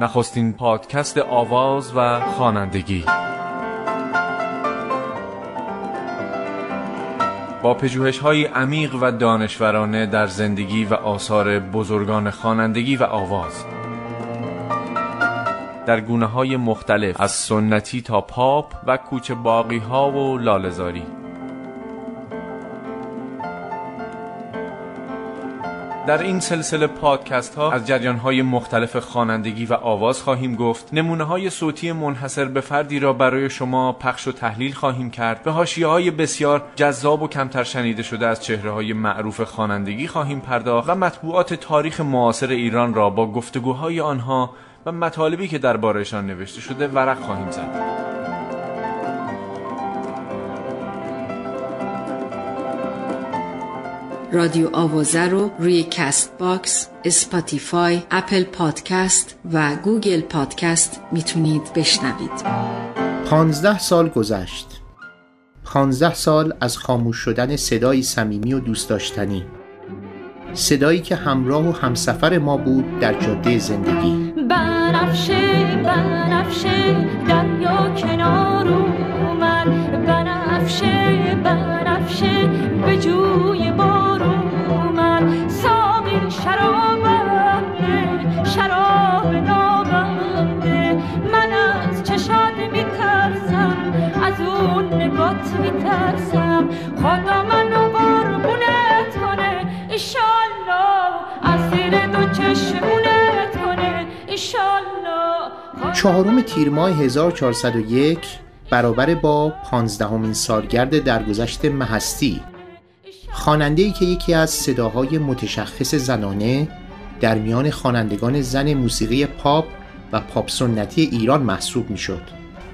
نخستین پادکست آواز و خوانندگی. با پژوهش های عمیق و دانشورانه در زندگی و آثار بزرگان خوانندگی و آواز. در گونه های مختلف از سنتی تا پاپ و کوچه باقی ها و لالزاری در این سلسله پادکست ها از جریان های مختلف خوانندگی و آواز خواهیم گفت. نمونه های صوتی منحصر به فردی را برای شما پخش و تحلیل خواهیم کرد. به حاشیه های بسیار جذاب و کمتر شنیده شده از چهره های معروف خوانندگی خواهیم پرداخت و مطبوعات تاریخ معاصر ایران را با گفتگوهای آنها و مطالبی که دربارهشان نوشته شده ورق خواهیم زد. رادیو آوازه رو روی Castbox، Spotify، Apple Podcast و Google Podcast می‌تونید بشنوید. پانزده سال گذشت. پانزده سال از خاموش شدن صدایی صمیمی و دوست داشتنی. صدایی که همراه و همسفر ما بود در جاده زندگی. بنفشه بنفشه دریا کنار اومد بنفشه بنفشه به جوی شرابنده شراب نابنده من از چشات میترسم از اون نگات میترسم. خدا منو قربونت کنه ایشالله. از زیر دو چشمونت کنه ایشالله. چهارم تیر ماه 1401 برابر با پانزدهمین سالگرد درگذشت مهستی. خواننده که یکی از صداهای متشخص زنانه در میان خوانندگان زن موسیقی پاپ و پاپ سنتی ایران محسوب می‌شد.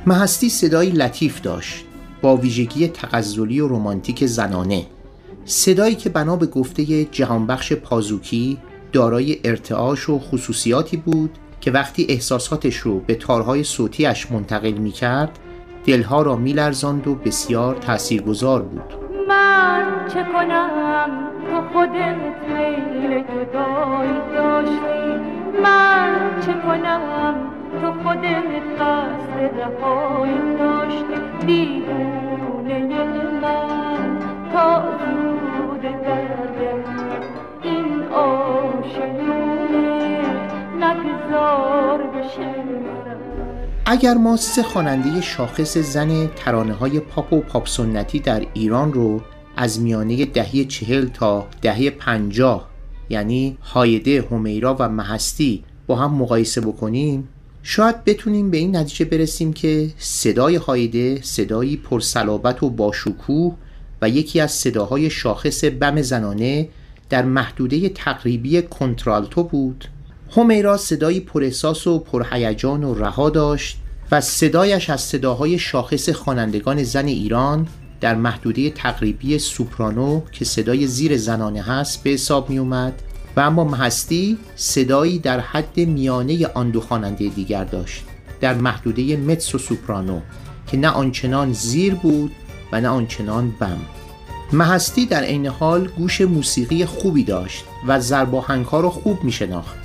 مهستی صدایی لطیف داشت با ویژگی تغزلی و رمانتیک زنانه صدایی که بنا به گفته جهانبخش پازوکی دارای ارتعاش و خصوصیاتی بود که وقتی احساساتش رو به تارهای صوتیش منتقل می کرد دلها را میلرزاند و بسیار تاثیرگذار بود من چه کنم تو خودت میل جدایی داشتی؟ من چه کنم تو خودت قصد رهایی داشتی؟ دیوونه من تا زود درد این آشیونه نگذار بشه اگر ما سه خواننده شاخص زن ترانه های پاپ و پاپ سنتی در ایران رو از میانه دهه چهل تا دهه پنجاه یعنی هایده، همیرا و مهستی با هم مقایسه بکنیم شاید بتونیم به این نتیجه برسیم که صدای هایده صدایی پرسلابت و باشکوه و یکی از صداهای شاخص بم زنانه در محدوده تقریبی کنترالتو بود. همیرا صدایی پراحساس و پرهیجان و رها داشت و صدایش از صداهای شاخص خوانندگان زن ایران در محدوده تقریبی سوپرانو که صدای زیر زنانه هست به حساب می اومد و اما مهستی صدایی در حد میانه آن دو خواننده دیگر داشت در محدوده متس و سوپرانو که نه آنچنان زیر بود و نه آنچنان بم. مهستی در عین حال گوش موسیقی خوبی داشت و زرباهنگ ها رو خوب می شناخت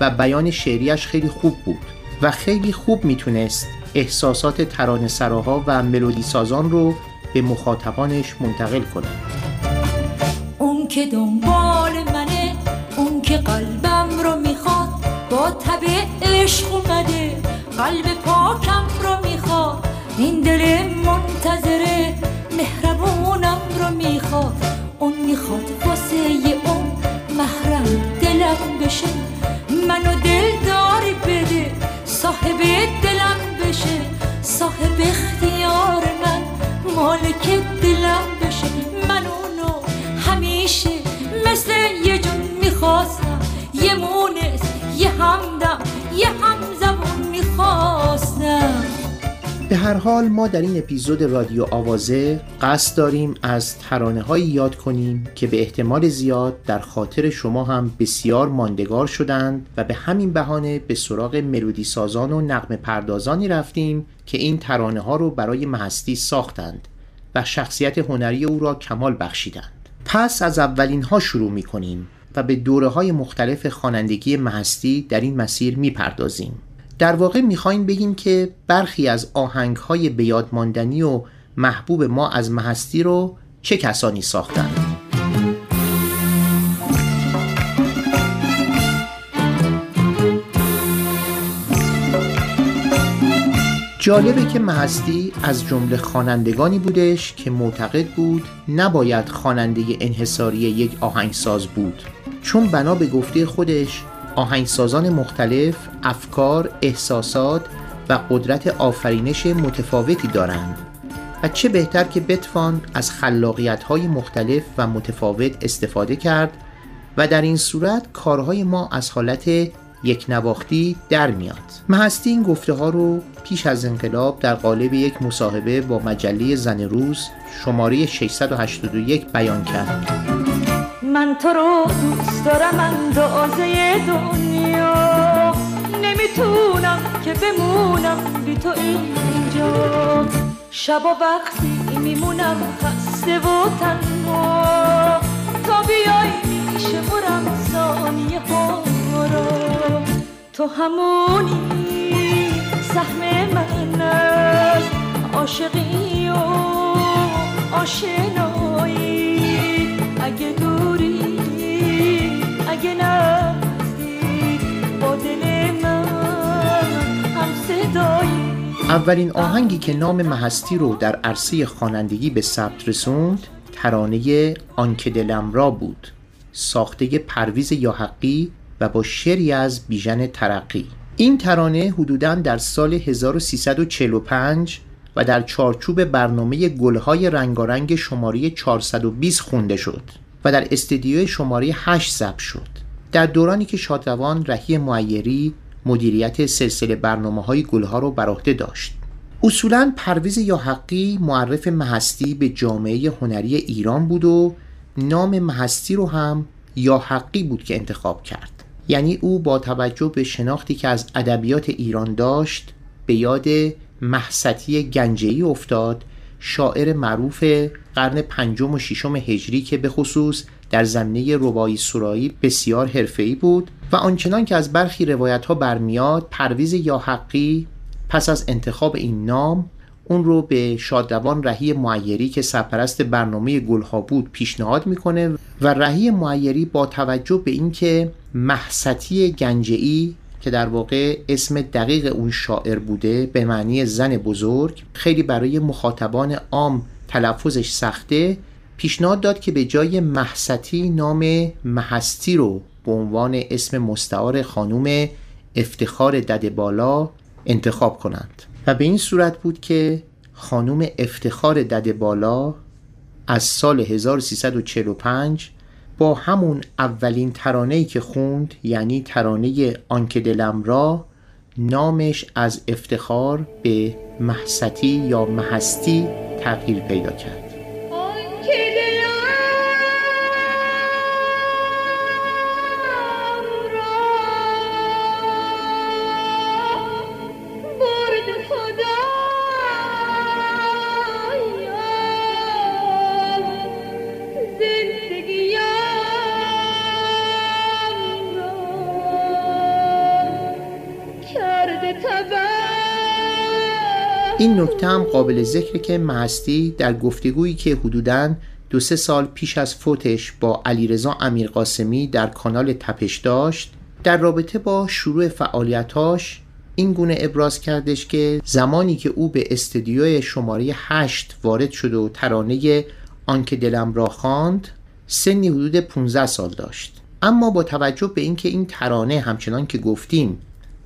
و بیان شعریش خیلی خوب بود و خیلی خوب می‌تونست احساسات ترانه سراها و ملودی سازان رو به مخاطبانش منتقل کنه اون که دنبال منه اون که قلبم رو می‌خواد با تب عشق اومده قلب پاکم رو می‌خواد این دل منتظره مهربونم رو می‌خواد. اون می‌خواد واسه اون محرم دلم بشه منو داری بده صاحب دلم بشه صاحب اختیار مالک دلم بشه. من اونو همیشه مثل یه جون می‌خواستم. یه مونس یه همدم یه به هر حال ما در این اپیزود رادیو آوازه قصد داریم از ترانه هایی یاد کنیم که به احتمال زیاد در خاطر شما هم بسیار ماندگار شدند و به همین بهانه به سراغ ملودی سازان و نقم پردازانی رفتیم که این ترانه ها رو برای محستی ساختند و شخصیت هنری او را کمال بخشیدند. پس از اولین ها شروع می کنیم و به دوره های مختلف خوانندگی محستی در این مسیر می پردازیم در واقع می‌خوایم بگیم که برخی از آهنگ های بیادماندنی و محبوب ما از محستی رو چه کسانی ساختند جالبه که محستی از جمله خوانندگانی بودش که معتقد بود نباید خواننده انحصاری یک آهنگساز بود چون بنا به گفته خودش آهنگسازان مختلف افکار، احساسات و قدرت آفرینش متفاوتی دارند و چه بهتر که بتوان از خلاقیت های مختلف و متفاوت استفاده کرد و در این صورت کارهای ما از حالت یک نواختی در میاد. محستی این گفته ها رو پیش از انقلاب در قالب یک مصاحبه با مجله زن روز شماره 681 بیان کرد. من تو رو دوست دارم اندازه دنیا. نمی‌تونم که بمونم بی تو اینجا. شب و وقتی میمونم خسته و تنها. تا بیای میشه برم ثانیه را. تو همونی سهم من است. عاشقی و آشنایی اگه دل من هم اولین آهنگی که نام محستی رو در عرصه خوانندگی به ثبت رسوند ترانه آنکه دلم را بود. ساخته پرویز یاحقی و با شعری از بیژن ترقی. این ترانه حدوداً در سال 1345 و در چارچوب برنامه گلهای رنگارنگ شماره 420 خونده شد و در استدیوی شماره 8 ضبط شد. در دورانی که شادروان رهی معیری مدیریت سلسله برنامه های گلها رو بر عهده داشت. اصولا پرویز یا حقی معرف محستی به جامعه هنری ایران بود و نام محستی رو هم یا حقی بود که انتخاب کرد. یعنی او با توجه به شناختی که از ادبیات ایران داشت به یاد محستی گنجهی افتاد شاعر معروف قرن پنجم و ششم هجری که به خصوص در زمینه ربایی سرایی بسیار حرفه‌ای بود و آنچنان که از برخی روایت ها برمیاد پرویز یا حقی پس از انتخاب این نام اون رو به شادروان رهی معیری که سرپرست برنامه گلها بود پیشنهاد می‌کنه و رهی معیری با توجه به اینکه محستی گنجئی که در واقع اسم دقیق اون شاعر بوده به معنی زن بزرگ خیلی برای مخاطبان عام تلفظش سخته پیشنهاد داد که به جای محستی نام محستی رو به عنوان اسم مستعار خانوم افتخار دد بالا انتخاب کنند. و به این صورت بود که خانوم افتخار دد بالا از سال 1345 با همون اولین ترانه‌ای که خوند یعنی ترانه آنکه دلم را نامش از افتخار به محستی یا محستی تغییر پیدا کرد. این نکته هم قابل ذکر که محستی در گفتگویی که حدوداً دو سه سال پیش از فوتش با علیرضا امیرقاسمی در کانال تپش داشت در رابطه با شروع فعالیتاش این گونه ابراز کردش که زمانی که او به استدیوی شماره 8 وارد شد و ترانه آنکه دلم را خواند سنی حدود 15 سال داشت. اما با توجه به اینکه این ترانه همچنان که گفتیم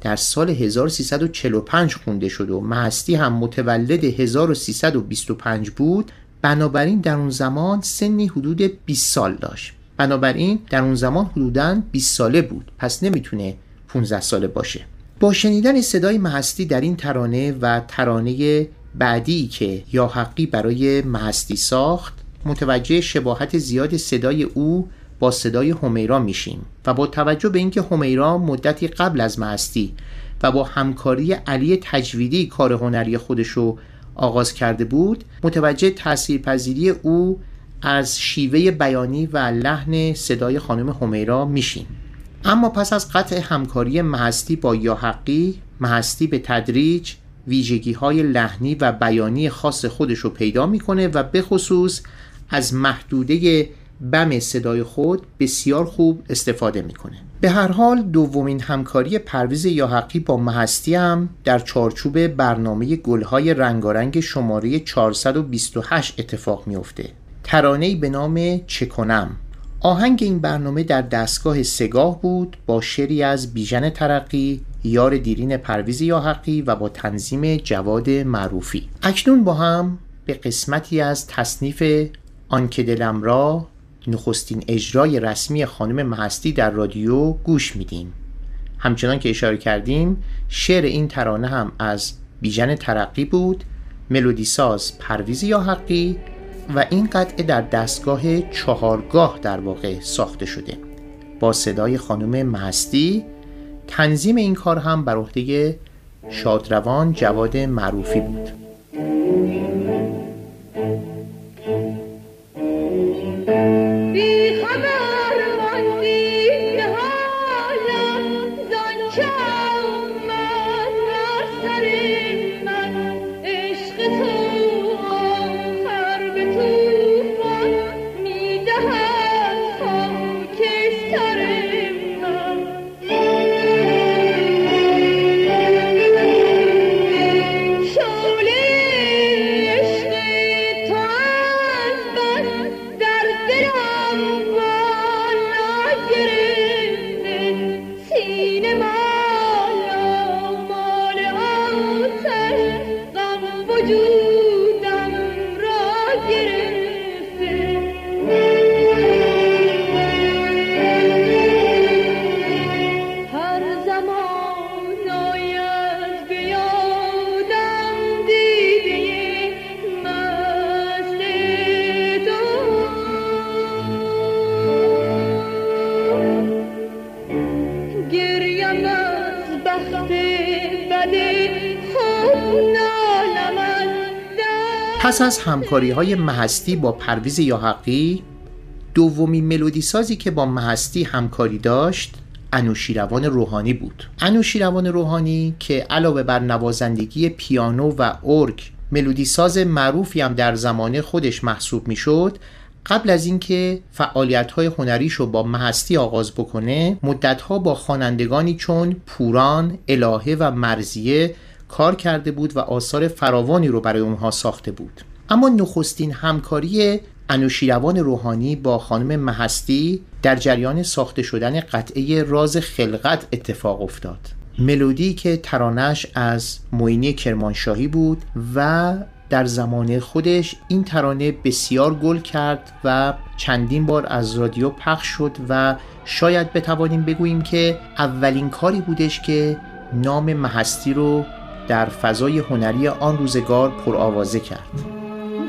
در سال 1345 خونده شد و محستی هم متولد 1325 بود. بنابراین در اون زمان سنی حدود 20 سال داشت. بنابراین در اون زمان حدوداً 20 ساله بود. پس نمی‌تونه 15 ساله باشه. با شنیدن صدای محستی در این ترانه و ترانه بعدی که یا حقی برای محستی ساخت متوجه شباهت زیاد صدای او با صدای همیرا میشیم و با توجه به اینکه همیرا مدتی قبل از مستی و با همکاری علی تجویدی کار هنری خودشو آغاز کرده بود متوجه تاثیرپذیری او از شیوه بیانی و لحن صدای خانم همیرا میشیم. اما پس از قطع همکاری محستی با یاحقی محستی به تدریج ویژگی های لحنی و بیانی خاص خودش رو پیدا می‌کنه و به خصوص از محدوده بم صدای خود بسیار خوب استفاده می‌کنه. به هر حال دومین همکاری پرویز یاحقی با محستی هم در چارچوب برنامه گلهای رنگارنگ شماره 428 اتفاق میافته. ترانه‌ای به نام چه کنم. آهنگ این برنامه در دستگاه سگاه بود با شعری از بیژن ترقی یار دیرین پرویز یاحقی و با تنظیم جواد معروفی. اکنون با هم به قسمتی از تصنیف آنکه دلم را نخستین اجرای رسمی خانم محستی در رادیو گوش میدیم. همچنان که اشاره کردیم شعر این ترانه هم از بیژن ترقی بود ملودی ساز پرویز یاحقی و این قطعه در دستگاه چهارگاه در واقع ساخته شده. با صدای خانم محستی تنظیم این کار هم بر عهده شادروان جواد معروفی بود. از همکاری های محستی با پرویز یاحقی دومین ملودی سازی که با محستی همکاری داشت انوشیروان روحانی بود. انوشیروان روحانی که علاوه بر نوازندگی پیانو و ارگ ملودی ساز معروفی هم در زمانه خودش محسوب می‌شد قبل از اینکه فعالیت های هنریش رو با محستی آغاز بکنه مدتها با خوانندگانی چون پوران، الهه و مرزیه کار کرده بود و آثار فراوانی رو برای اونها ساخته بود. اما نخستین همکاری انوشیروان روحانی با خانم محستی در جریان ساخته شدن قطعه راز خلقت اتفاق افتاد. ملودی که ترانش از موینی کرمانشاهی بود و در زمان خودش این ترانه بسیار گل کرد و چندین بار از رادیو پخش شد و شاید بتوانیم بگوییم که اولین کاری بودش که نام محستی رو در فضای هنری آن روزگار پرآوازه کرد.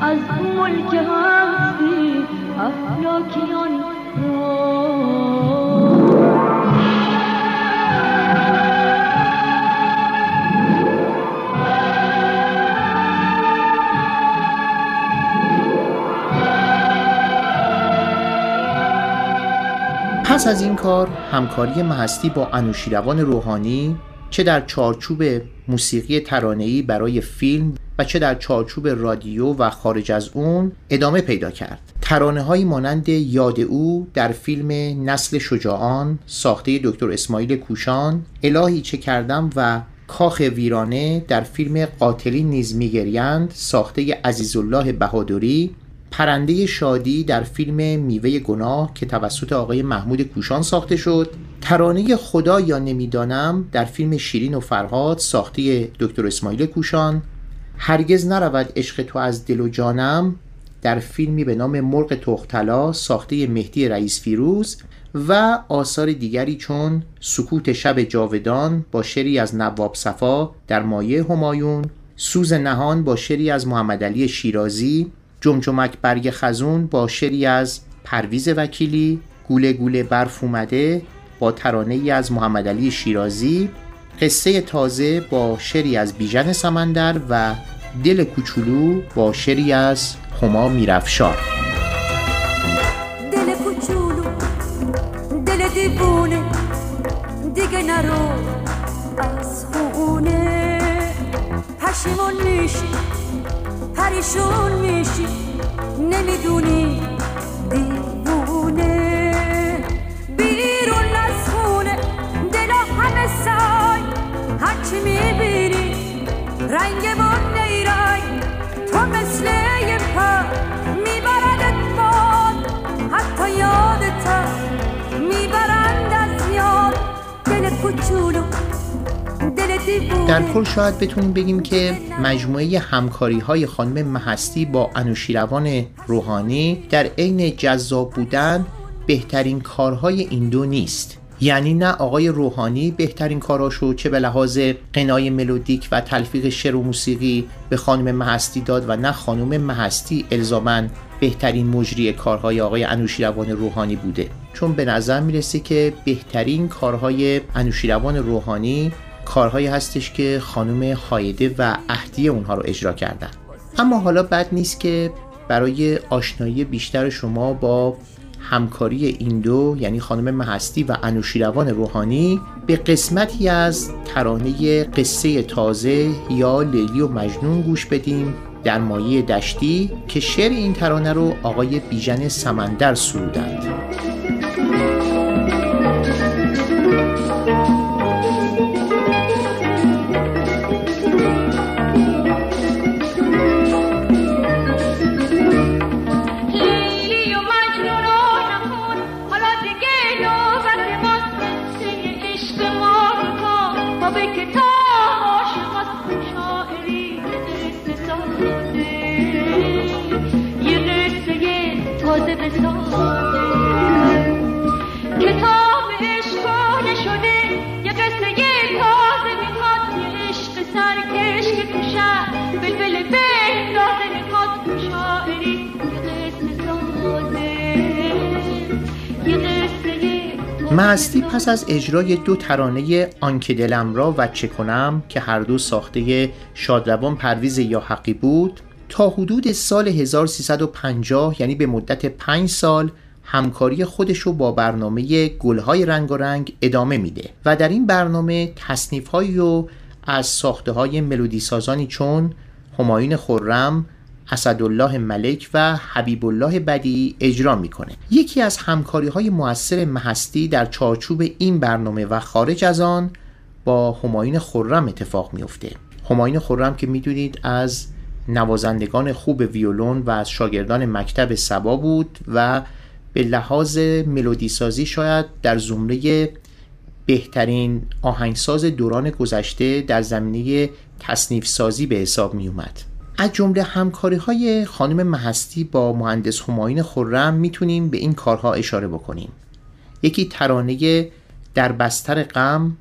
از ملک هستی افلاکیان پس از این کار همکاری محستی با انوشیروان روحانی چه در چارچوب موسیقی ترانه‌ای برای فیلم و چه در چارچوب رادیو و خارج از اون ادامه پیدا کرد. ترانه های مانند یاد او در فیلم نسل شجاعان ساخته دکتر اسماعیل کوشان الهی چه کردم و کاخ ویرانه در فیلم قاتلی نیز میگریند ساخته عزیزالله بهادری پرنده شادی در فیلم میوه گناه که توسط آقای محمود کوشان ساخته شد. ترانه خدا یا نمی‌دانم در فیلم شیرین و فرهاد ساخته دکتر اسماعیل کوشان. هرگز نرود عشق تو از دل و جانم. در فیلمی به نام مرغ تختلا ساخته مهدی رئیس فیروز و آثار دیگری چون سکوت شب جاودان با شری از نواب صفا در مایه همایون سوز نهان با شری از محمد علی شیرازی جمجمک برگ خزون با شری از پرویز وکیلی گوله گوله برف اومده با ترانه ای از محمد علی شیرازی. قصه تازه با شری از بیژن سمندر و دل کوچولو با شری از هما میرفشار دل کوچولو دل دیوونه دیگه نرو از خونه. پشیمون میشی پریشون میشی نمی‌دونی دیوونه. هرچی می‌بینی رنگ بون نیرنگ تو مثل یه پر میبردت باد حتی یادت می‌برند از یاد دل دیوونه در کل شاید بتونیم بگیم که مجموعه همکاری های خانم محستی با انوشیروان روحانی در عین جذاب بودن بهترین کارهای این دو نیست. یعنی نه آقای روحانی بهترین کاراشو چه به لحاظ قنای ملودیک و تلفیق شعر و موسیقی به خانم محستی داد و نه خانم محستی الزامن بهترین مجری کارهای آقای انوشیروان روحانی بوده. چون به نظر می‌رسه که بهترین کارهای انوشیروان روحانی کارهایی هستش که خانم هایده و اهدی اونها رو اجرا کردن. اما حالا بد نیست که برای آشنایی بیشتر شما با همکاری این دو یعنی خانم محستی و انوشیروان روحانی به قسمتی از ترانه قصه تازه یا لیلی و مجنون گوش بدیم در مایه دشتی که شعر این ترانه رو آقای بیژن سمندر سرودند. قصه مستی پس از اجرای دو ترانه آنکه دلم را و چه کنم که هر دو ساخته شادروان پرویز یا حقی بود تا حدود سال 1350 یعنی به مدت 5 سال همکاری خودش رو با برنامه گلهای رنگارنگ ادامه میده و در این برنامه تصنیف رو از ساخته های ملودی سازانی چون همایون خرم اسدالله ملک و حبیب الله بدی اجرا می‌کنه یکی از همکاری های موثر محستی در چارچوب این برنامه و خارج از آن با همایون خرم اتفاق میفته همایون خرم که می‌دونید از نوازندگان خوب ویولون و از شاگردان مکتب سبا بود و به لحاظ ملودی سازی شاید در زمره بهترین آهنگساز دوران گذشته در زمینه تصنیف سازی به حساب می اومد. از جمله همکاری های خانم محستی با مهندس هماین خرم می‌تونیم به این کارها اشاره بکنیم. یکی ترانه در بستر غم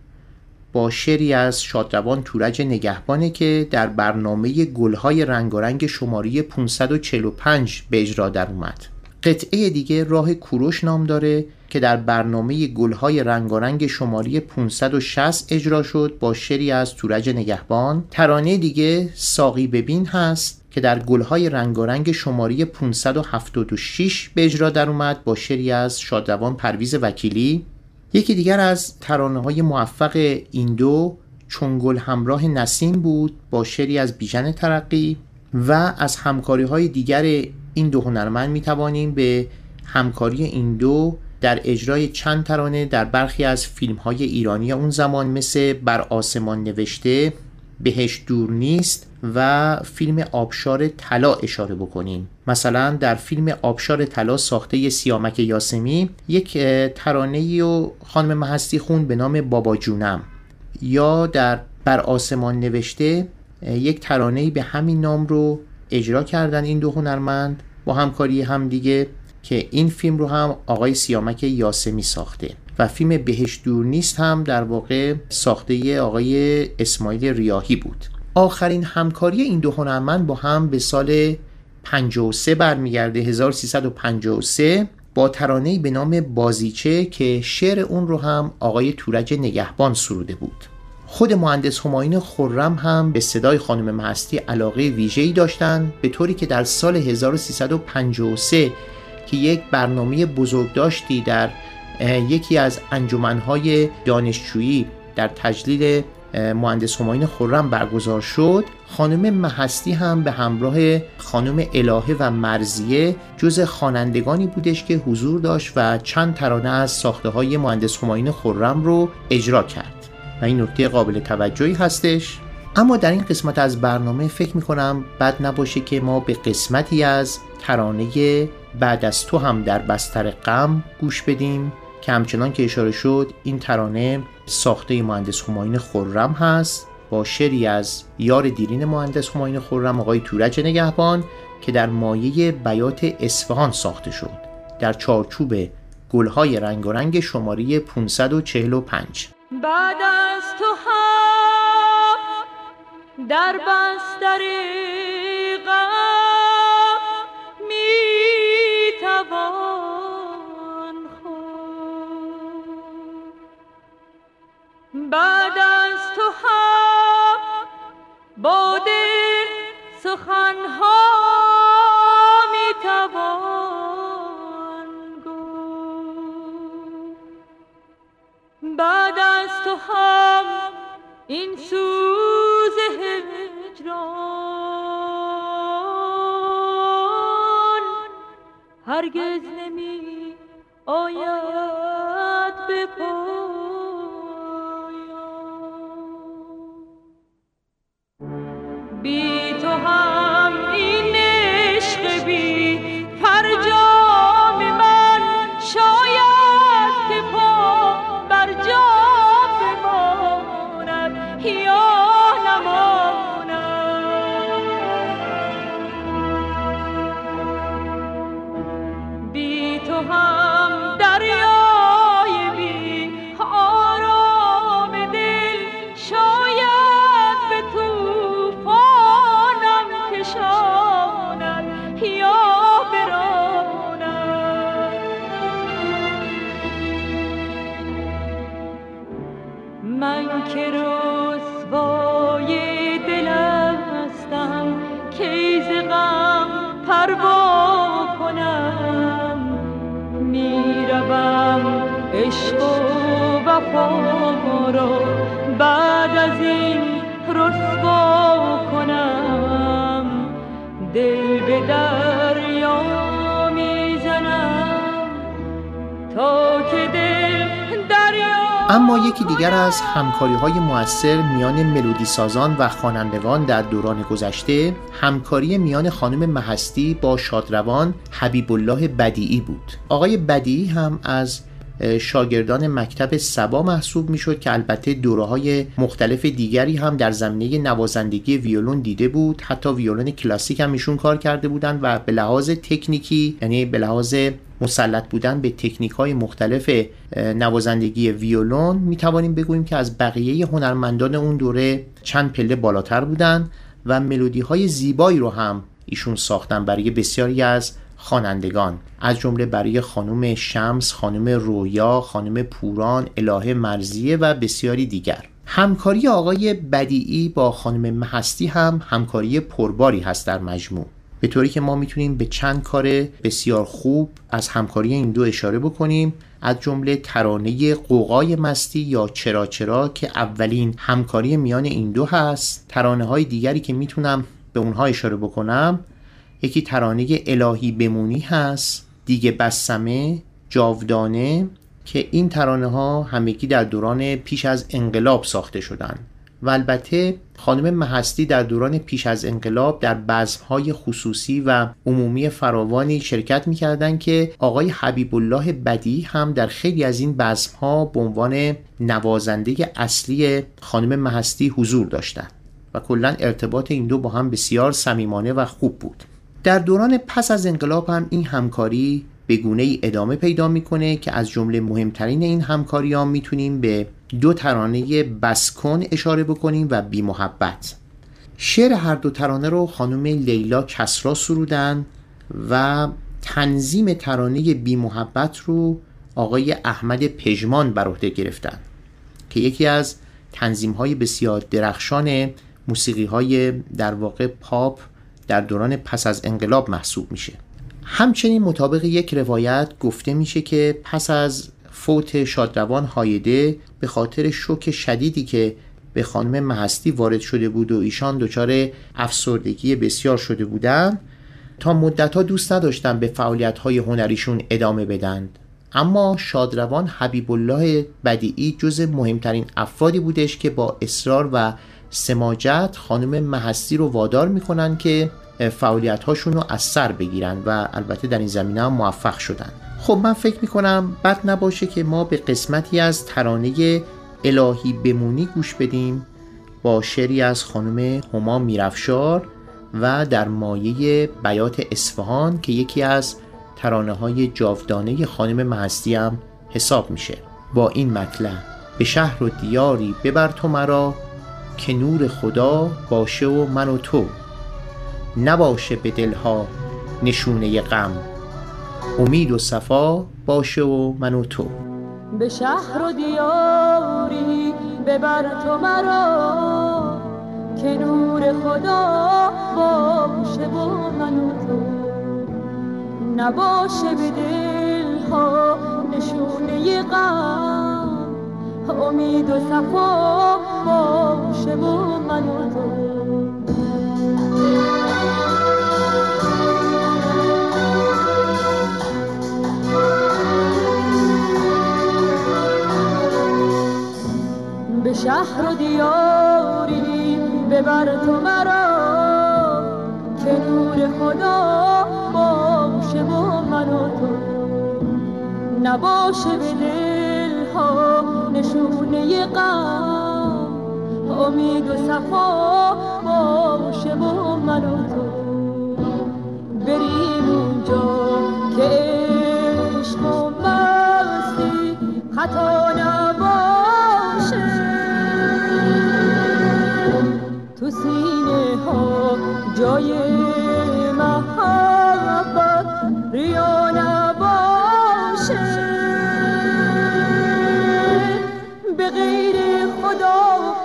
با شعری از شادروان تورج نگهبانه که در برنامه گلهای رنگارنگ شماره 545 به اجرا در اومد. قطعه دیگه راه کوروش نام داره که در برنامه گلهای رنگارنگ شماره 560 اجرا شد با شعری از تورج نگهبان. ترانه دیگه ساقی ببین هست که در گلهای رنگارنگ شماره 576 به اجرا در اومد با شعری از شادروان پرویز وکیلی. یکی دیگر از ترانه های موفق این دو چون گل همراه نسیم بود با شعری از بیژن ترقی و از همکاری های دیگر این دو هنرمند می توانیم به همکاری این دو در اجرای چند ترانه در برخی از فیلم های ایرانی اون زمان مثل بر آسمان نوشته بهش دور نیست و فیلم آبشار طلا اشاره بکنیم. مثلا در فیلم آبشار طلا ساخته سیامک یاسمی یک ترانه و خانم محستی خون به نام بابا جونم. یا در بر آسمان نوشته یک ترانه به همین نام رو اجرا کردن این دو هنرمند با همکاری هم دیگه که این فیلم رو هم آقای سیامک یاسمی ساخته. و فیلم بهش دور نیست هم در واقع ساخته آقای اسماعیل ریاهی بود. آخرین همکاری این دو هنرمند با هم به سال 53 برمیگرده 1353 با ترانه‌ای به نام بازیچه که شعر اون رو هم آقای تورج نگهبان سروده بود. خود مهندس هماین خرم هم به صدای خانم مهستی علاقه ویژه‌ای داشتند به طوری که در سال 1353 که یک برنامه بزرگ داشتی در یکی از انجمنهای دانشجویی در تجلیل مهندس هماین خرم برگزار شد. خانم محستی هم به همراه خانم الهه و مرزیه جز خوانندگانی بودش که حضور داشت و چند ترانه از ساخته های مهندس هماین خرم رو اجرا کرد. و این نکته قابل توجهی هستش. اما در این قسمت از برنامه فکر می‌کنم بد نباشه که ما به قسمتی از ترانه بعد از تو هم در بستر غم گوش بدیم که همچنان که اشاره شد این ترانه ساخته مهندس هماین خرم هست با شعری از یار دیرین مهندس هماین خرم آقای تورج نگهبان که در مایه بیات اصفهان ساخته شد در چارچوب گلهای رنگ شماره 545 بعد از تو هم در بستر سخنها می همکاری های موثر میان ملودی سازان و خوانندگان در دوران گذشته همکاری میان خانم محستی با شادروان حبیب الله بدیعی بود. آقای بدیعی هم از شاگردان مکتب سبا محسوب می‌شد که البته دوره های مختلف دیگری هم در زمینه نوازندگی ویولون دیده بود. حتی ویولون کلاسیک هم ایشون کار کرده بودند و به لحاظ تکنیکی یعنی به لحاظ مسلط بودن به تکنیک های مختلف نوازندگی ویولون می توانیم بگوییم که از بقیه هنرمندان اون دوره چند پله بالاتر بودند و ملودی های زیبایی رو هم ایشون ساختن برای بسیاری از خوانندگان از جمله برای خانم شمس، خانم رویا، خانم پوران، الهه مرزیه و بسیاری دیگر. همکاری آقای بدیعی با خانم محستی هم همکاری پرباری هست در مجموع. به طوری که ما می‌تونیم به چند کار بسیار خوب از همکاری این دو اشاره بکنیم از جمله ترانه قوقای مستی یا چرا چرا که اولین همکاری میان این دو هست. ترانه های دیگری که می‌تونم به اونها اشاره بکنم یکی ترانه الهی بمونی هست دیگه بسمه جاودانه که این ترانه ها همگی در دوران پیش از انقلاب ساخته شدند و البته خانم محستی در دوران پیش از انقلاب در بزمهای خصوصی و عمومی فراوانی شرکت می‌کردند که آقای حبیب الله بدی هم در خیلی از این بزمها به عنوان نوازنده اصلی خانم محستی حضور داشتند. و کلا ارتباط این دو با هم بسیار صمیمانه و خوب بود. در دوران پس از انقلاب هم این همکاری به گونه ای ادامه پیدا می‌کنه که از جمله مهمترین این همکاری ها می‌تونیم به دو ترانه بسکن اشاره بکنیم و بی محبت شعر هر دو ترانه رو خانم لیلا کسرا سرودن و تنظیم ترانه بی محبت رو آقای احمد پژمان بر عهده گرفتن که یکی از تنظیم های بسیار درخشان موسیقی های در واقع پاپ در دوران پس از انقلاب محسوب میشه. همچنین مطابق یک روایت گفته میشه که پس از فوت شادروان هایده به خاطر شوک شدیدی که به خانم محستی وارد شده بود و ایشان دچار افسردگی بسیار شده بودند تا مدتها دوست نداشتن به فعالیت های هنریشون ادامه بدند. اما شادروان حبیب الله بدیعی جز مهمترین افرادی بودش که با اصرار و سماجت خانم محستی رو وادار می‌کنن که فعالیت هاشون رو از سر بگیرن و البته در این زمینه هم موفق شدن. خب من فکر می‌کنم بد نباشه که ما به قسمتی از ترانه الهی بمونی گوش بدیم با شعری از خانم هما میرفشار و در مایه بیات اصفهان که یکی از ترانه های جاودانه خانم محستی هم حساب میشه. با این مطلب به شهر و دیاری ببر تو مرا که نور خدا باشه و من و تو. نباشه به دلها نشونه غم. امید و صفا باشه و من و تو. به شهر و دیاری ببر تو مرا که نور خدا باشه و من و تو. نباشه به دل ها نشونه غم. امید و صفا باشه و من و تو به شهر و دیاری ببر تو مرا که نور خدا باشه و من و تو نباشه به دل ها نشونه غم امید و صفا باشه و من و تو. بریم اونجا که عشق و مستی خطا نباشه. تو سینه ها جای محبت ریا غیر خدا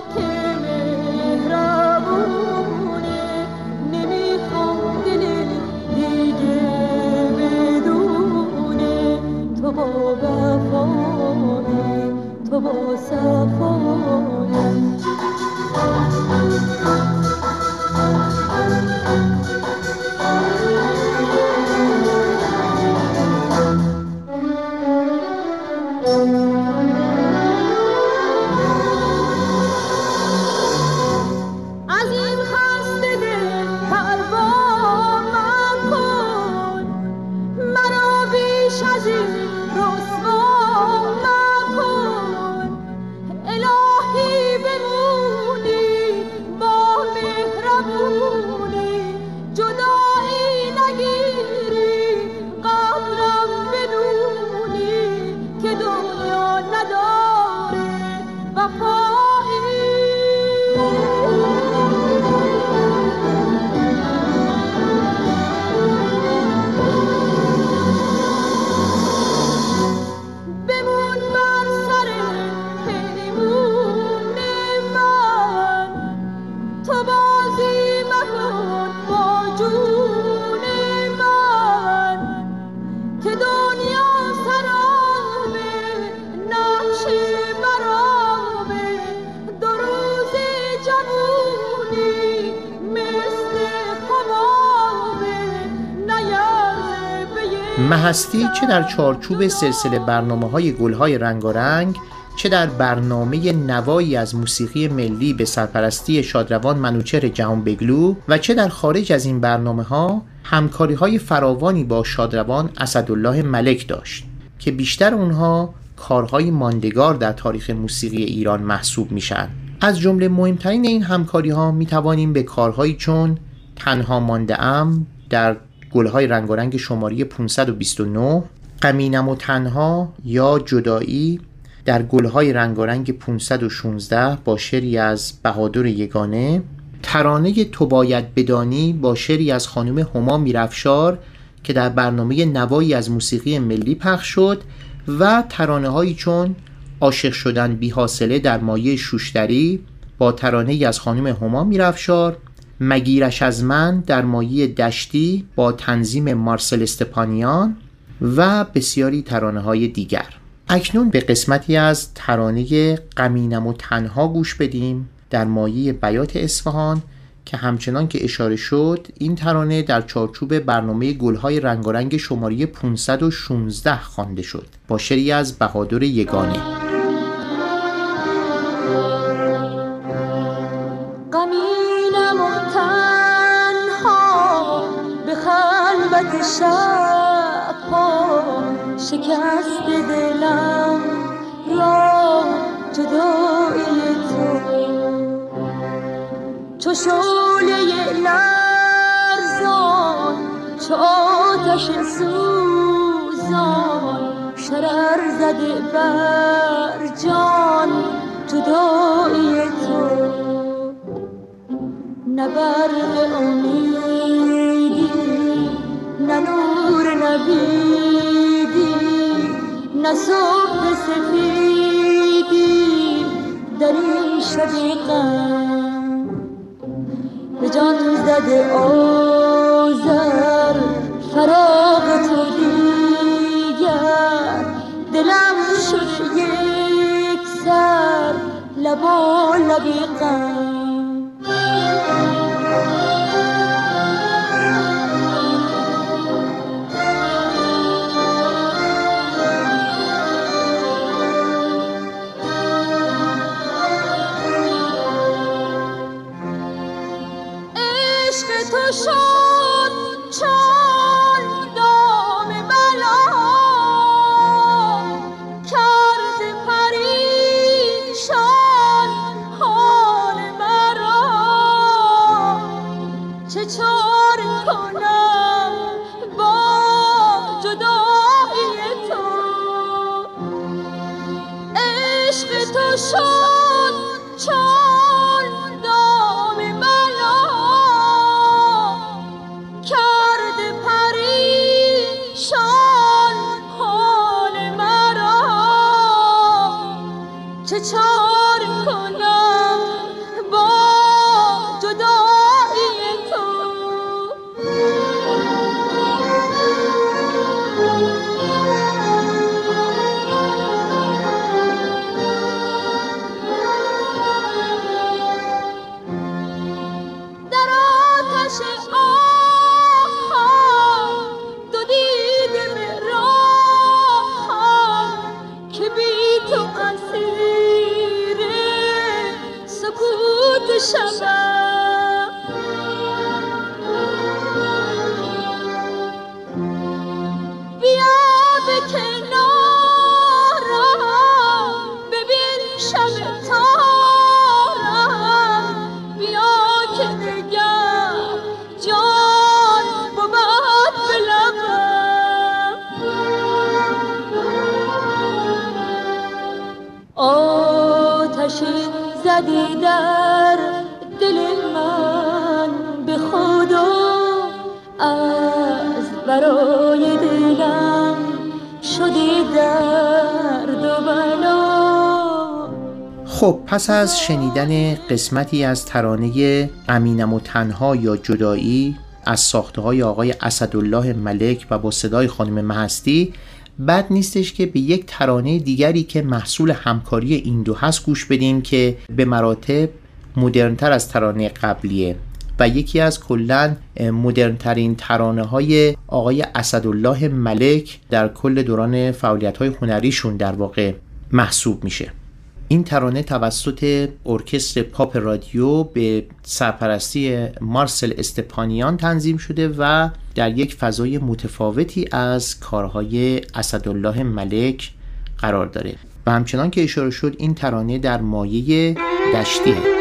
یه محستی چه در چارچوب سلسله برنامه های گل های رنگارنگ چه در برنامه نوایی از موسیقی ملی به سرپرستی شادروان منوچهر جهان بگلو و چه در خارج از این برنامه ها همکاری های فراوانی با شادروان اسدالله ملک داشت که بیشتر اونها کارهای ماندگار در تاریخ موسیقی ایران محسوب میشن از جمله مهمترین این همکاری ها می به کارهایی چون تنها مانده ام در گلهای رنگارنگ شماره 529 قمینم و تنها یا جدایی در گلهای رنگارنگ 516 با شعری از بهادر یگانه ترانه تو باید بدانی با شعری از خانم هما میرفشار که در برنامه نوایی از موسیقی ملی پخش شد و ترانه هایی چون عاشق شدن بی حاصله در مایه شوشتری با ترانه از خانم هما میرفشار مگیرش از من در مایه دشتی با تنظیم مارسل استپانیان و بسیاری ترانه های دیگر. اکنون به قسمتی از ترانه قمینم و تنها گوش بدیم در مایه بیات اصفهان که همچنان که اشاره شد این ترانه در چارچوب برنامه گلهای رنگارنگ شماره 516 خوانده شد. با شری از بهادر یگانه. خلوت شب ها شکست دلم را جدایی تو. چو شعله لرزان چو آتش سوزان شرر زده بر جان جدایی تو. نه برق امیدی نور نبیدی نه صبح سفیدی در این شب به جان زده آزر فراغ تو دیگر دلم شد یک سر لبا لبی عشق تو شد پس از شنیدن قسمتی از ترانه امینم و تنها یا جدایی از ساخته های آقای اسدالله ملک و با صدای خانم مهستی بد نیستش که به یک ترانه دیگری که محصول همکاری این دو هست گوش بدیم که به مراتب مدرنتر از ترانه قبلیه و یکی از کلا مدرنترین ترانه های آقای اسدالله ملک در کل دوران فعالیت های هنریشون در واقع محسوب میشه. این ترانه توسط ارکستر پاپ رادیو به سرپرستی مارسل استپانیان تنظیم شده و در یک فضای متفاوتی از کارهای اسدالله ملک قرار داره. و همچنان که اشاره شد این ترانه در مایه دشتیه.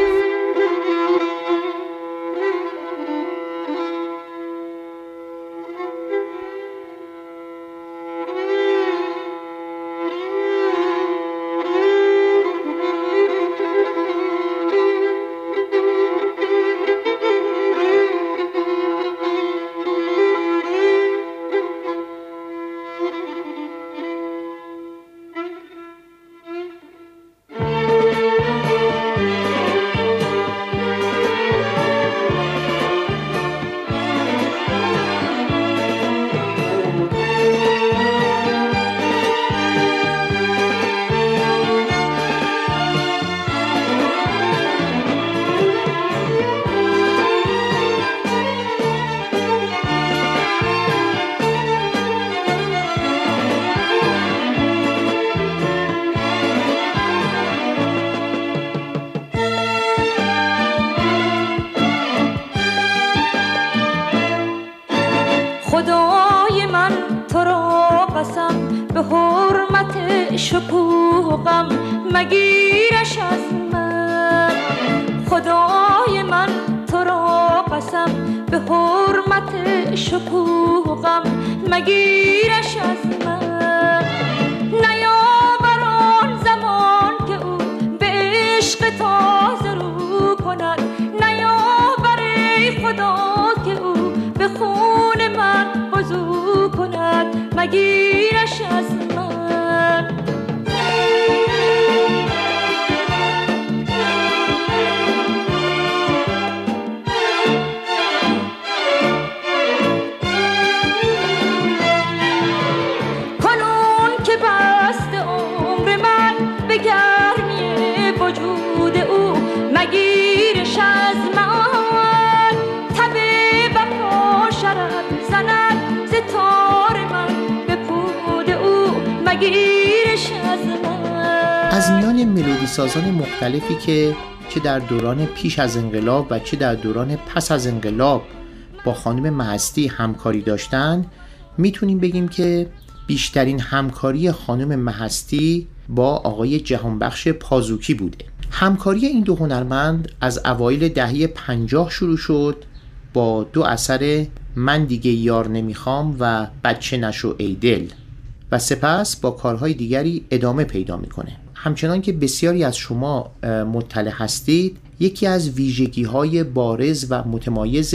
که او به خون من وضو کند مگیرش از من. سازان مختلفی که چه در دوران پیش از انقلاب و چه در دوران پس از انقلاب با خانم مهستی همکاری داشتن می‌تونیم بگیم که بیشترین همکاری خانم مهستی با آقای جهانبخش پازوکی بوده. همکاری این دو هنرمند از اوایل دهه پنجاه شروع شد با دو اثر من دیگه یار نمی‌خوام و بچه نشو ای دل. و سپس با کارهای دیگری ادامه پیدا می‌کنه. همچنان که بسیاری از شما مطلع هستید یکی از ویژگی های بارز و متمایز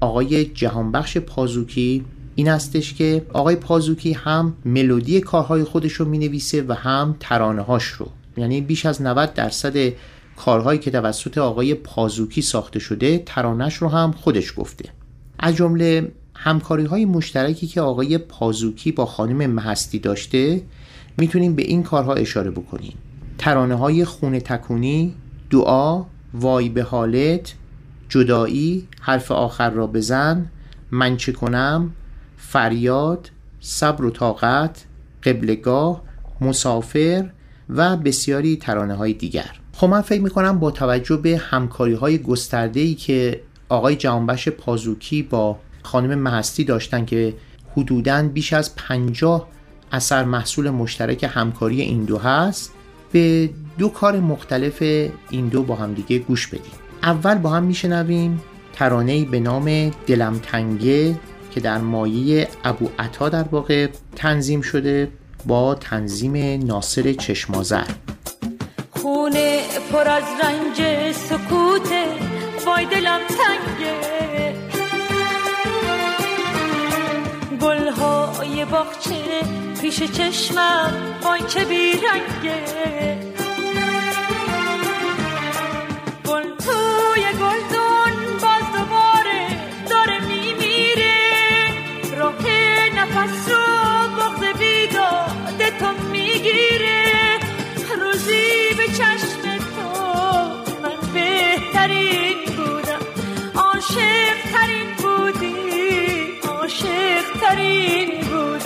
آقای جهانبخش پازوکی این هستش که آقای پازوکی هم ملودی کارهای خودش رو می‌نویسه و هم ترانه هاش رو. یعنی بیش از 90 درصد کارهایی که توسط آقای پازوکی ساخته شده ترانش رو هم خودش گفته. از جمله همکاری های مشترکی که آقای پازوکی با خانم مهستی داشته می‌تونیم به این کارها اشاره بکنیم. ترانه های خونه تکونی دعا وای به حالت جدایی حرف آخر را بزن من چه کنم فریاد صبر و طاقت قبلگاه مسافر و بسیاری ترانه های دیگر. خب من فکر می‌کنم با توجه به همکاری های گسترده ای که آقای جهانبخش پازوکی با خانم مهستی داشتن که حدوداً بیش از پنجاه اثر محصول مشترک همکاری این دو هست به دو کار مختلف این دو با هم دیگه گوش بدیم. اول با هم میشنویم ترانه‌ای به نام دلم تنگه که در مایه ابو عطا در واقع تنظیم شده با تنظیم ناصر چشمازر خونه پر از رنج سکوته وای دلم تنگه. گلهای باغچه پیش چشمم وای چه بیرنگه. گل توی گلدون باز دوباره داره میمیره. راه نفس رو بغض بیداد تو می‌گیره. روزی به چشم تو من بهترین بودم. عاشق ترین بودی عاشق ترین بودم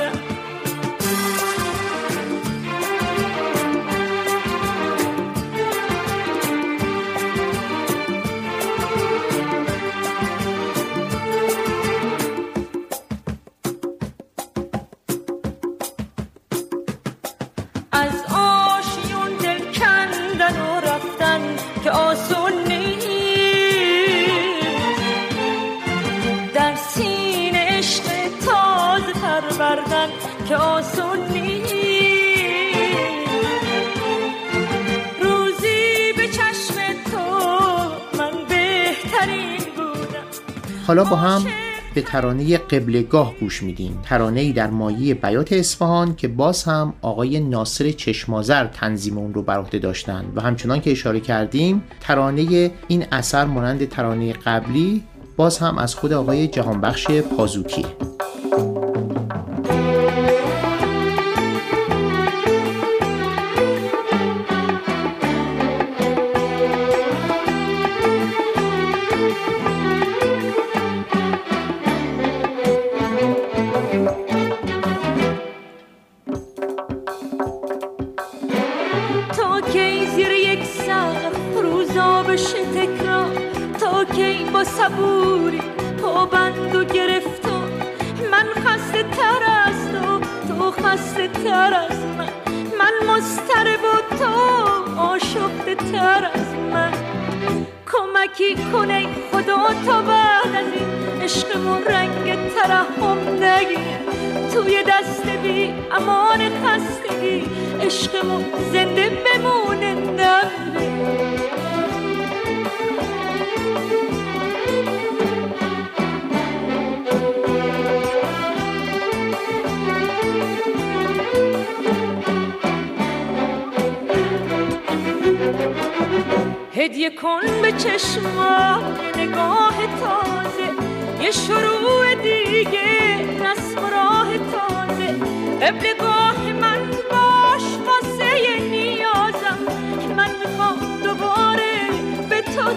حالا با هم به ترانه قبلگاه گوش میدیم. ترانه ای در مایه بیات اصفهان که باز هم آقای ناصر چشمازر تنظیم اون رو بر عهده داشتن. و همچنان که اشاره کردیم ترانه این اثر مانند ترانه قبلی باز هم از خود آقای جهانبخش پازوکیه عشقمون زنده بمونه نمیره هدیه کن به چشما نگاه تازه یه شروع دیگه رسم راه تازه قبلگاه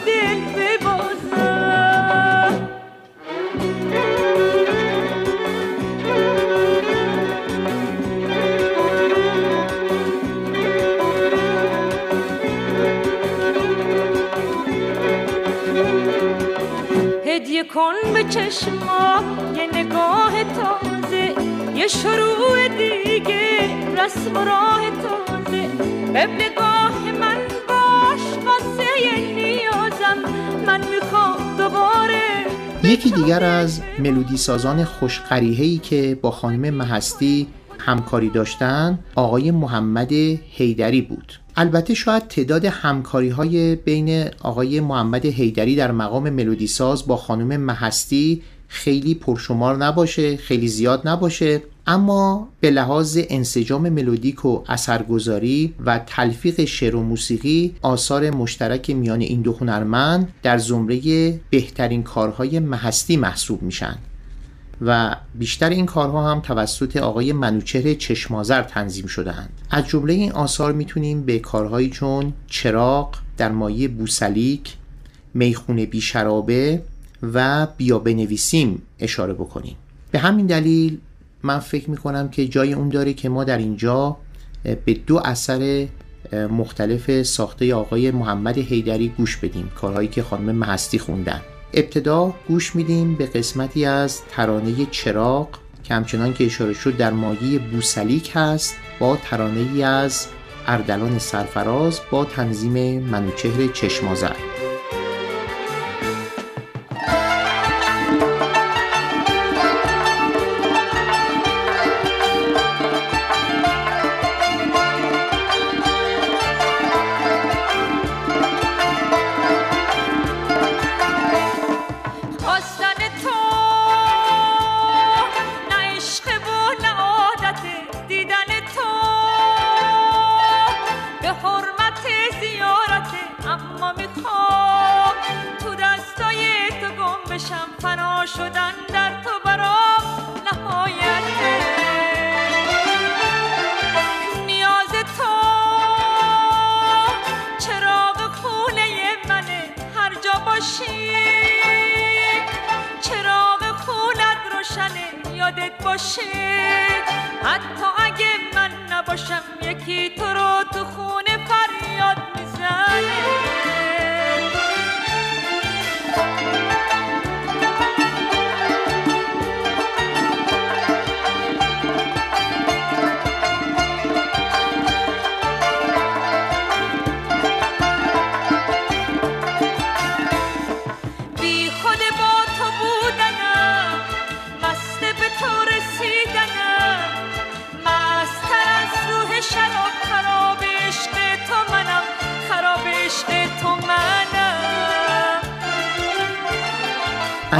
دل ببازم. هدیه کن به چشما یه نگاه تازه یه شروع دیگه رسم راه تازه. قبلگاه من می‌خوام دوباره یکی دیگر از ملودی سازان خوشقریهی که با خانم مهستی همکاری داشتن آقای محمد حیدری بود. البته شاید تعداد همکاری های بین آقای محمد حیدری در مقام ملودی ساز با خانم مهستی خیلی پرشمار نباشه خیلی زیاد نباشه. اما به لحاظ انسجام ملودیک و اثرگذاری و تلفیق شعر و موسیقی آثار مشترک میان این دو هنرمند در زمره بهترین کارهای مهستی محسوب میشن و بیشتر این کارها هم توسط آقای منوچهر چشمازر تنظیم شدهاند. از جمله این آثار می‌تونیم به کارهایی چون چراغ در مایه بوسلیک می‌خونه بی شرابه و بیا بنویسیم اشاره بکنیم. به همین دلیل من فکر می‌کنم که جای اون داره که ما در اینجا به دو اثر مختلف ساخته آقای محمد حیدری گوش بدیم کارهایی که خانم مهستی خوندن. ابتدا گوش میدیم به قسمتی از ترانه چراغ که همچنان که اشاره شد در مایه بوسلیک هست با ترانه ای از اردلان سرفراز با تنظیم منوچهر چشمازر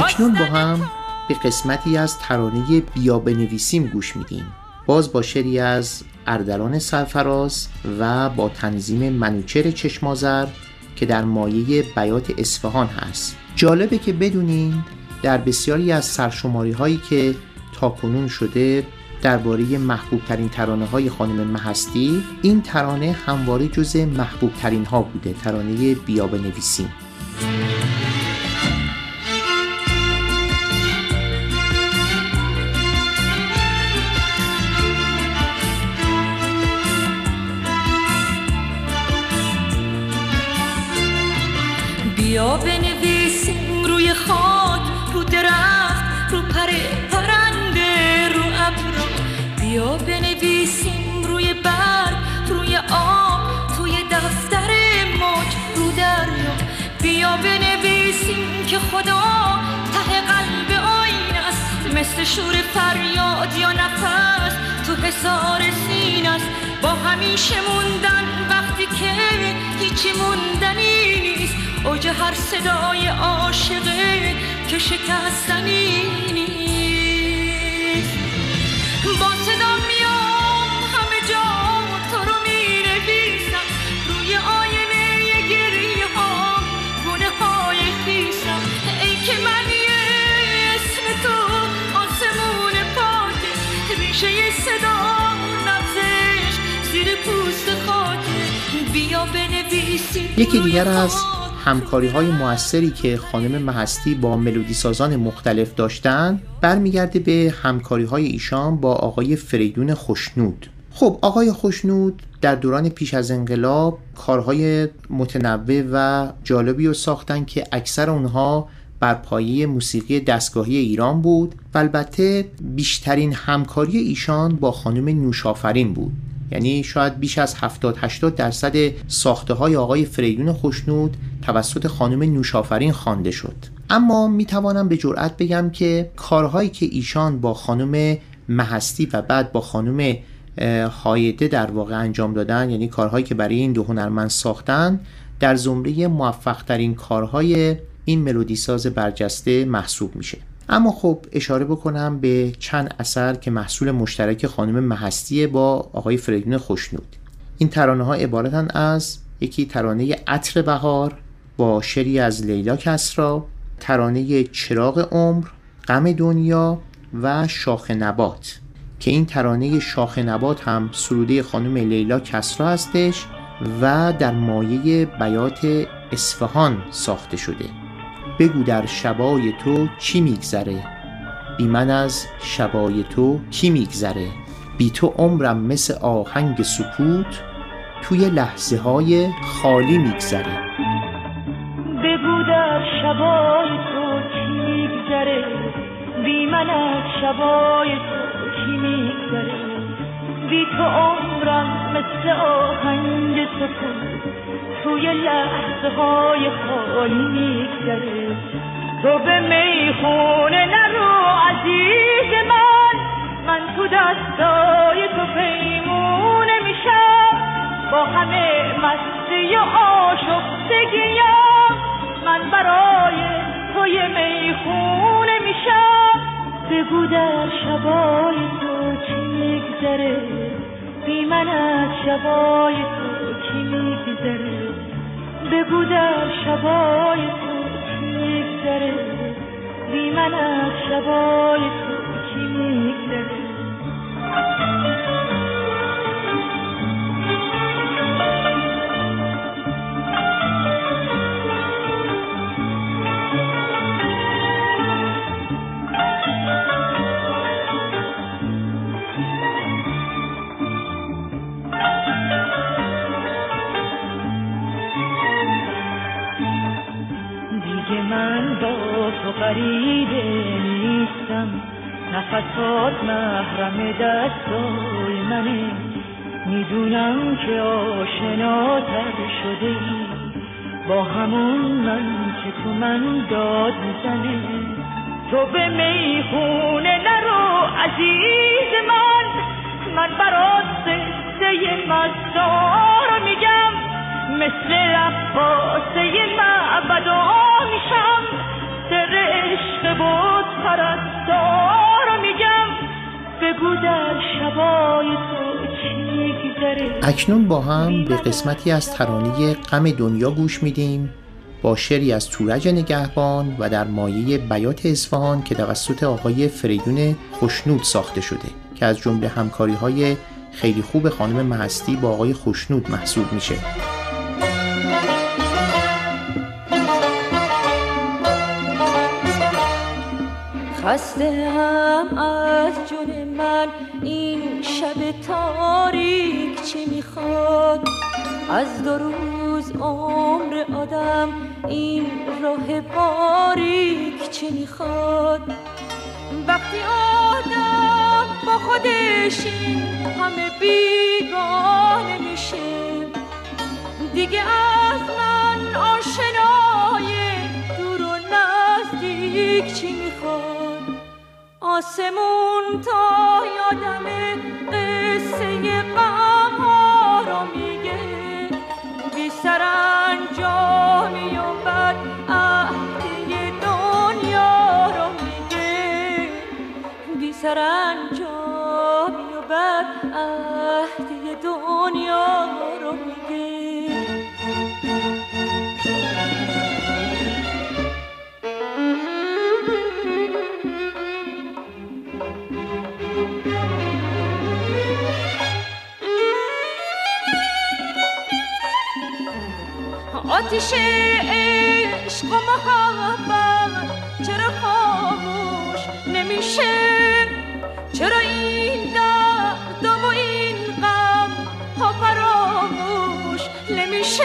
اکنون با هم به قسمتی از ترانه بیا بنویسیم گوش میدیم. باز با شعری از اردلان سرفراز و با تنظیم منوچهر چشمازر که در مایه بیات اصفهان هست. جالبه که بدونین در بسیاری از سرشماری هایی که تاکنون شده درباره محبوب ترین ترانه های خانم مهستی این ترانه همواره جز محبوب ترین ها بوده ترانه بیا بنویسیم که خدا ته قلب آین است. مثل شور فریاد یا نفس تو حسار سین است. با همیشه موندن وقتی که هیچی موندنی نیست. اوج هر صدای عاشقه که شکستنی نیست. یکی دیگر از. همکاری های موثری که خانم مهستی با ملودی سازان مختلف داشتن برمیگرده به همکاری های ایشان با آقای فریدون خوشنود خب آقای خوشنود در دوران پیش از انقلاب کارهای متنوع و جالبی رو ساختن که اکثر اونها بر پایه موسیقی دستگاهی ایران بود و البته بیشترین همکاری ایشان با خانم نوشافرین بود یعنی شاید بیش از 70 80 درصد ساخته های آقای فریدون خوشنود توسط خانم نوشافرین خوانده شد. اما می توانم به جرئت بگم که کارهایی که ایشان با خانم مهستی و بعد با خانم هایده در واقع انجام دادن یعنی کارهایی که برای این دو هنرمند ساختن در زمره موفق ترین کارهای این ملودی ساز برجسته محسوب میشه. اما خب اشاره بکنم به چند اثر که محصول مشترک خانم مهستیه با آقای فریدون خوشنود. این ترانه ها عبارتن از یکی ترانه عطر بهار با شری از لیلا کسرا ترانه چراغ عمر غم دنیا و شاخ نبات که این ترانه شاخ نبات هم سروده خانم لیلا کسرا هستش و در مایه بیات اصفهان ساخته شده. بگو در شبای تو چی میگذره؟ بی من از شبای تو کی میگذره؟ بی تو عمرم مثل آهنگ سکوت توی لحظه های خالی میگذره. بگو در شبای تو چی میگذره؟ بی من از شبای تو چی میگذره؟ بی تو عمرم مثل آهنگ سکوت توی لحظه های خالی میگذره. تو به می‌خونه نرو عزیز من. من تو دستای تو پیمونه میشم. با همه مستی و آشفتگیم. من برای توی می‌خونه میشم. بگو در شبای تو چی میگذره. بی من از شبای تو چی میگذره؟ بگو در شبای تو چی میگذره؟ بی من از شبای تو چی میگذره؟ به قسمتی از ترانه غم دنیا گوش میدیم با شعری از تورج نگهبان و در مایه بیات اصفهان که توسط آقای فریدون خوشنود ساخته شده که از جمله همکاری های خیلی خوب خانم مهستی با آقای خوشنود محسوب میشه. خسته هم از جون من. این شب تاریک چه می‌خواد؟ از دو روز عمر آدم این راه باریک چه می‌خواد؟ وقتی آدم با خودش همه بیگانه میشه دیگه از من آشنای دور و موزیک چی می‌خواد؟ آسمون تا یادم قصه غم رو میگه. بی سرانجامی و بد دنیا رو میگه. بی سرانجامی و بد دنیا رو میگه آتیش عشق و محبت چرا خاموش نمیشه چرا این درد و این غم ها فراموش نمیشه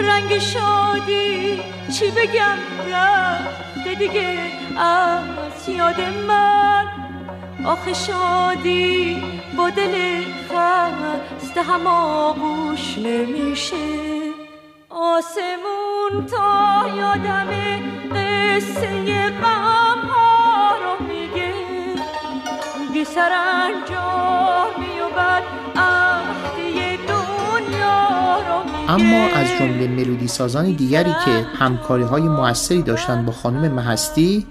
رنگ شادی چی بگم رفته دیگه از یاد من آخه شادی با دل خسته هم آغوش نمیشه آسمون تا یادم قصه غم ها رو میگه. بی سرانجامی و بد اما از جمله ملودی سازان دیگری که همکاری های موثری داشتند با خانم مهستی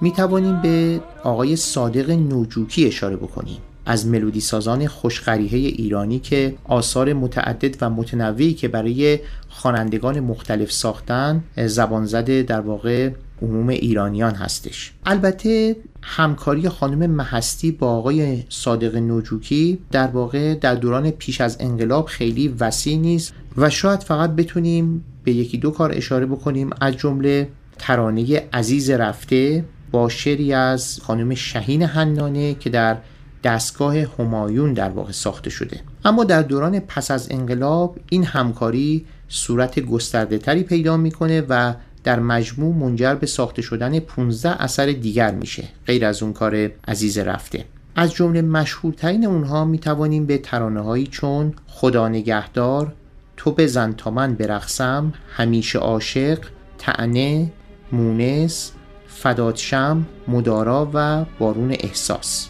می توانیم به آقای صادق نوجوکی اشاره بکنیم. از ملودی سازان خوشقریحه ایرانی که آثار متعدد و متنوعی که برای خوانندگان مختلف ساختن زبان زده در واقع عموم ایرانیان هستش. البته همکاری خانم مهستی با آقای صادق نوجوکی در واقع در دوران پیش از انقلاب خیلی وسیع نیست و شاید فقط بتونیم به یکی دو کار اشاره بکنیم. از جمله ترانه عزیز رفته با شعری از خانم شهین حنانه که در دستگاه همایون در واقع ساخته شده. اما در دوران پس از انقلاب این همکاری صورت گسترده تری پیدا می‌کنه و در مجموع منجر به ساخته شدن 15 اثر دیگر میشه غیر از اون کار عزیز رفته. از جمله مشهورترین اونها می‌توانیم به ترانه هایی چون خدا نگهدار تو بزن تا من برقصم همیشه عاشق تعنه مونس فدادشم مدارا و بارون احساس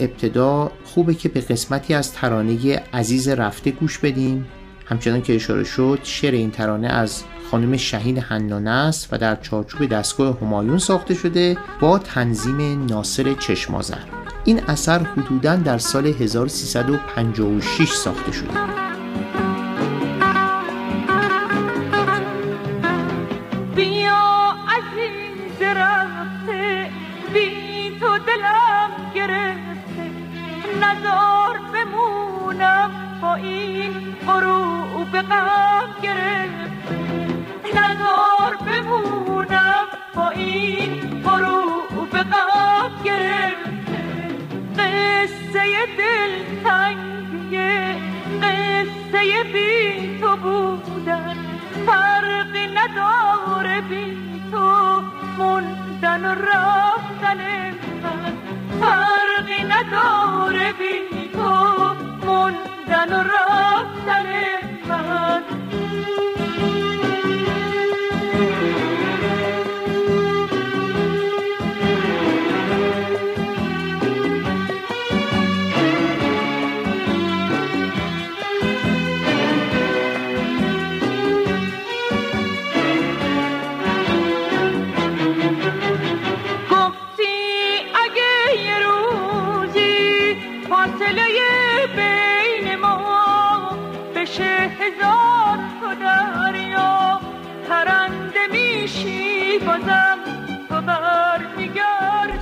ابتدا خوبه که به قسمتی از ترانه عزیز رفته گوش بدیم همچنان که اشاره شد شعر این ترانه از خانم شهین حنانه است و در چارچوب دستگاه همایون ساخته شده با تنظیم ناصر چشمازر این اثر حدوداً در سال 1356 ساخته شده. نزار بمونم با این غروب غم گرفته نزار بمونم با این غروب غم گرفته قصه دل تنگیه قصه بی تو بودن فرقی نداره بی تو موندن و رفتن من فرقی نداره بی تو. موندن و رفتن من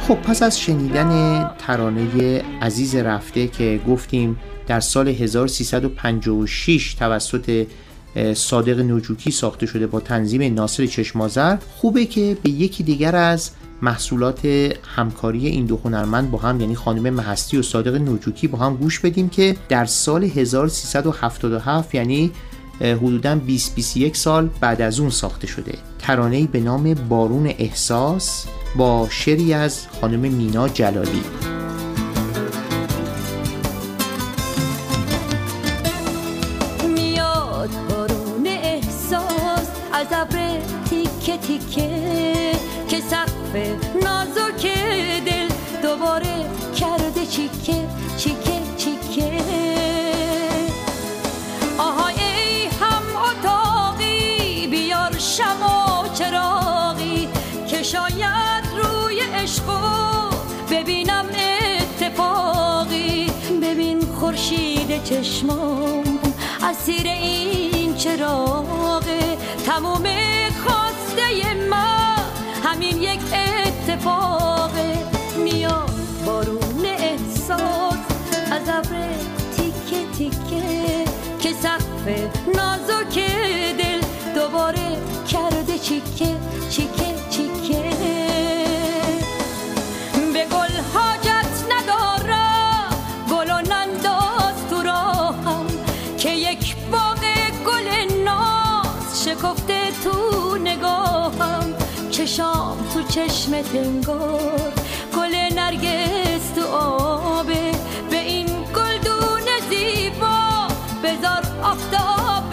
خب پس از شنیدن ترانه عزیز رفته که گفتیم در سال 1356 توسط صادق نوجوکی ساخته شده با تنظیم ناصر چشمازر خوبه که به یکی دیگر از محصولات همکاری این دو هنرمند با هم یعنی خانم مهستی و صادق نوجوکی با هم گوش بدیم که در سال 1377 یعنی حدوداً 20-21 سال بعد از اون ساخته شده. ترانه‌ای به نام بارون احساس با شعری از خانم مینا جلالی. چشمام اسیر این چراغه تموم خواسته ما همین یک اتفاقه میاد بارون احساس از ابر تیکه تیکه که سقف نازک دل دوباره کرده چیکه چیکه چشم تنگار گل نرگس تو آبه. به این گلدون زیبا بذار آفتاب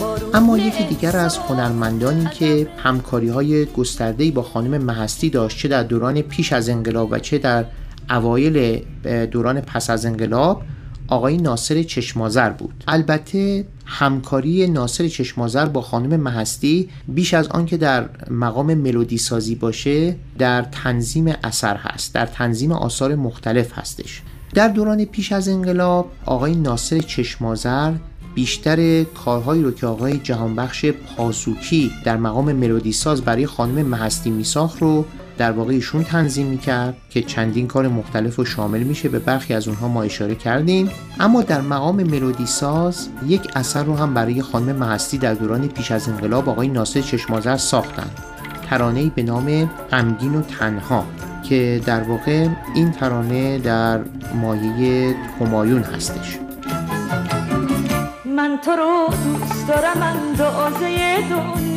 بارون اما یکی دیگر از هنرمندانی که همکاری های گسترده‌ای با خانم محستی داشت چه در دوران پیش از انقلاب و چه در اوایل دوران پس از انقلاب آقای ناصر چشمازر بود. البته همکاری ناصر چشمازر با خانم محستی بیش از آن که در مقام ملودی سازی باشه در تنظیم اثر هست در تنظیم آثار مختلف هستش. در دوران پیش از انقلاب آقای ناصر چشمازر بیشتر کارهایی رو که آقای جهانبخش پاسوکی در مقام ملودی ساز برای خانم محستی میساخت رو در واقع ایشون تنظیم می‌کرد که چندین کار مختلف رو شامل میشه به برخی از اونها ما اشاره کردیم. اما در مقام ملودی ساز یک اثر رو هم برای خانم محستی در دوران پیش از انقلاب آقای ناصر چشمازر ساختن. ترانه‌ای به نام غمگین و تنها که در واقع این ترانه در مایه همایون هستش. من تو رو دوست دارم دنیا.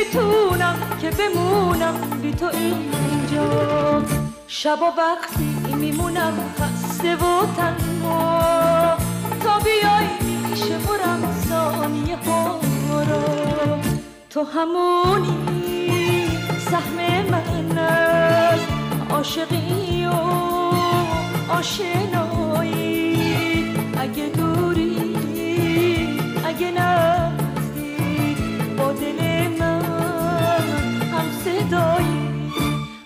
نمی‌تونم که بمونم بی تو اینجا. شب و وقتی میمونم خسته و تنها. تا بیای میشه برم ثانیه ها تو همونی سهم من از عاشقی و آشنایی. اگه دوری اگه نزدیک با دل صدایی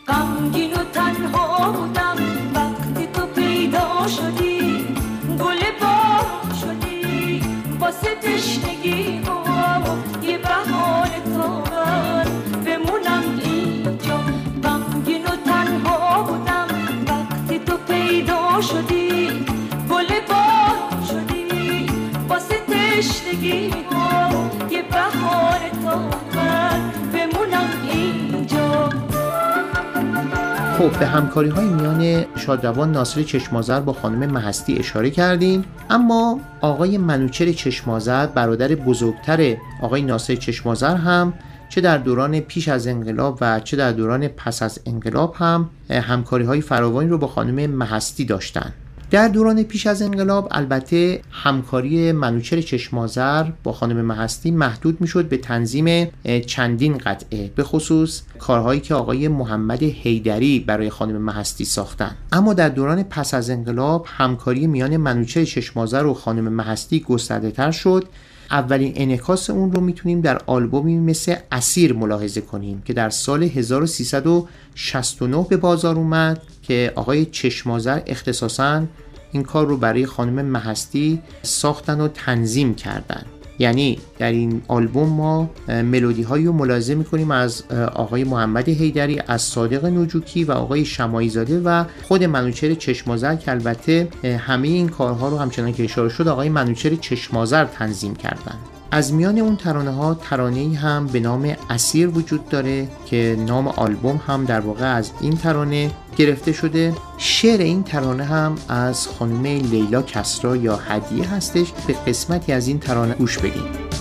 غمگین و تنها بودم وقتی تو پیدا شدی گل بار شدی واسه تشنگی یه بهار تا من بمونم اینجا غمگین و تنها بودم وقتی تو پیدا شدی گل بار شدی واسه تشنگی یه بهار تا من خب به همکاری های میان شادروان ناصر چشمازر با خانم محستی اشاره کردیم. اما آقای منوچر چشمازر برادر بزرگتر آقای ناصر چشمازر هم چه در دوران پیش از انقلاب و چه در دوران پس از انقلاب هم همکاری های فراوانی رو با خانم محستی داشتن. در دوران پیش از انقلاب البته همکاری منوچر چشمازر با خانم محستی محدود می‌شد به تنظیم چندین قطعه به خصوص کارهایی که آقای محمد حیدری برای خانم محستی ساختن. اما در دوران پس از انقلاب همکاری میان منوچر چشمازر و خانم محستی گسترده تر شد. اولین انعکاس اون رو می‌تونیم در آلبومی مثل اسیر ملاحظه کنیم که در سال 1369 به بازار اومد که آقای چشمازر اختصاصا این کار رو برای خانم محستی ساختن و تنظیم کردن. یعنی در این آلبوم ما ملودی هایی رو ملاحظه می‌کنیم از آقای محمد حیدری از صادق نجوکی و آقای شمایی زاده و خود منوچر چشمازر که البته همه این کارها رو همچنان که اشاره شد آقای منوچر چشمازر تنظیم کردن. از میان اون ترانه ها ترانه هم به نام اسیر وجود داره که نام آلبوم هم در واقع از این ترانه گرفته شده. شعر این ترانه هم از خانم لیلا کسرا یا هدیه هستش. به قسمتی از این ترانه گوش بدیم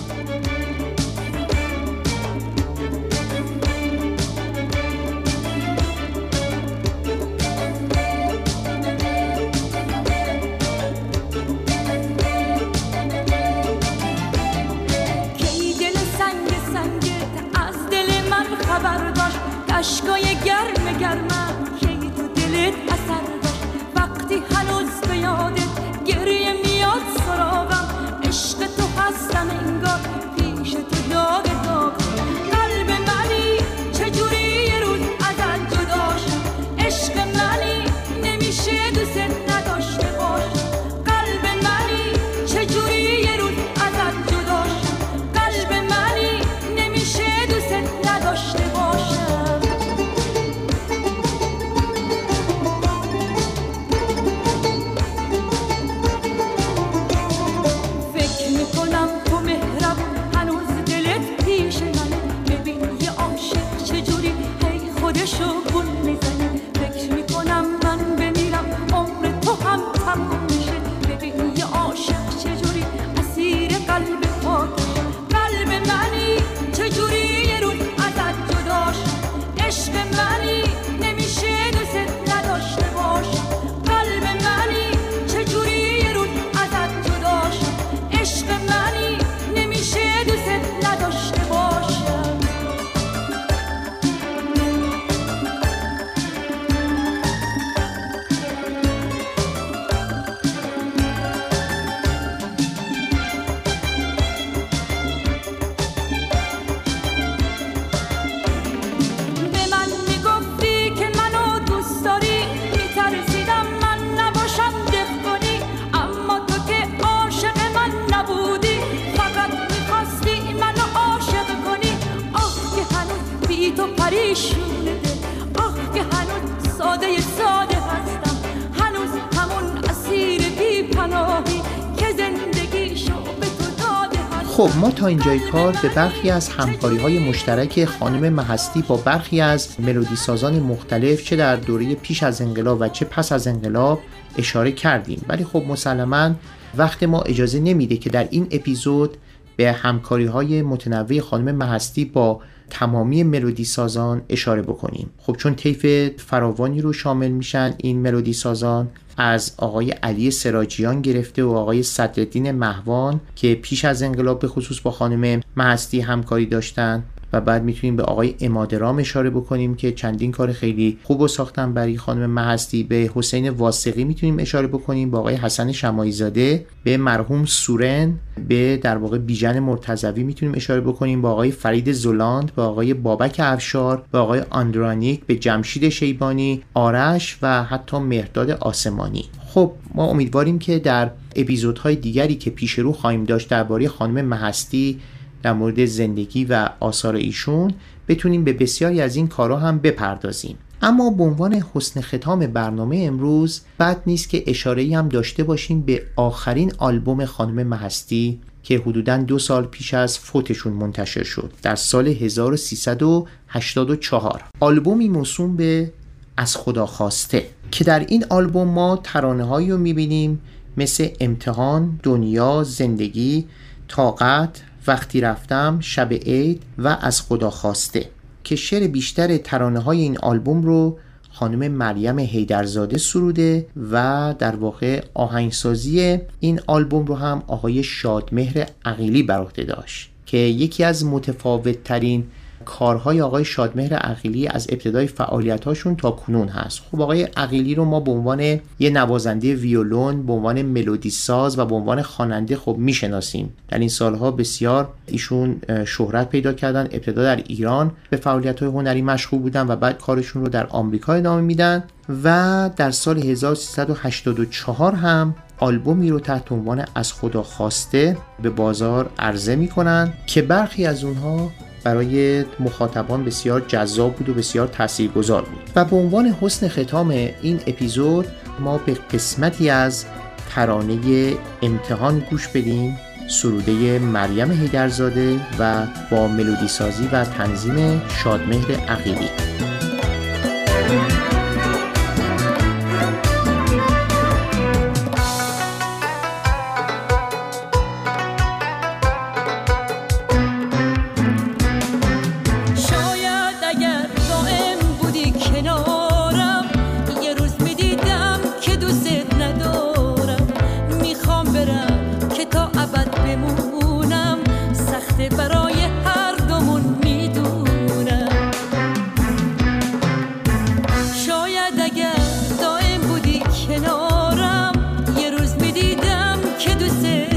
اینجای کار به برخی از همکاری های مشترک خانم محستی با برخی از ملودی سازان مختلف چه در دوره پیش از انقلاب و چه پس از انقلاب اشاره کردیم. ولی خب مسلما وقت ما اجازه نمیده که در این اپیزود به همکاری های متنوع خانم محستی با تمامی ملودی سازان اشاره بکنیم. خب چون طیف فراوانی رو شامل میشن این ملودی سازان از آقای علی سراجیان گرفته و آقای صدرالدین مهوان که پیش از انقلاب به خصوص با خانم محستی همکاری داشتن. و بعد می‌تونیم به آقای امادرام اشاره بکنیم که چندین کار خیلی خوب و ساختن. برای خانم محستی به حسین واسقی می‌تونیم اشاره بکنیم به آقای حسن شمایی زاده به مرحوم سورن به در واقع بیژن مرتضوی می‌تونیم اشاره بکنیم با آقای فرید زولاند به آقای بابک افشار به آقای آندرانیک به جمشید شیبانی آرش و حتی مهرداد آسمانی. خب ما امیدواریم که در اپیزودهای دیگری که پیش رو خواهیم داشت درباره خانم محستی در مورد زندگی و آثار ایشون بتونیم به بسیاری از این کارها هم بپردازیم. اما به عنوان حسن ختام برنامه امروز بد نیست که اشاره هم داشته باشیم به آخرین آلبوم خانم محستی که حدوداً دو سال پیش از فوتشون منتشر شد در سال 1384 آلبومی موسوم به از خدا خواسته که در این آلبوم ما ترانه هایی رو می‌بینیم مثل امتحان، دنیا، زندگی، طاقت، وقتی رفتم، شب عید و از خدا خواسته که شعر بیشتر ترانه های این آلبوم رو خانم مریم هیدرزاده سروده و در واقع آهنگسازی این آلبوم رو هم آقای شادمهر عقیلی بر عهده داشت که یکی از متفاوت ترین کارهای آقای شادمهر عقیلی از ابتدای فعالیتاشون تا کنون هست. خب آقای عقیلی رو ما به عنوان یه نوازنده ویولون به عنوان ملودی ساز و به عنوان خواننده خب می‌شناسیم. در این سالها بسیار ایشون شهرت پیدا کردن. ابتدا در ایران به فعالیت های هنری مشغول بودن و بعد کارشون رو در آمریکا ادامه میدن و در سال 1384 هم آلبومی رو تحت عنوان از خدا خواسته به بازار عرضه می‌کنن که برخی از اونها برای مخاطبان بسیار جذاب بود و بسیار تاثیرگذار بود. و به عنوان حسن ختام این اپیزود ما به قسمتی از ترانه امتحان گوش بدیم سروده مریم هیدرزاده و با ملودی سازی و تنظیم شادمهر عقیلی.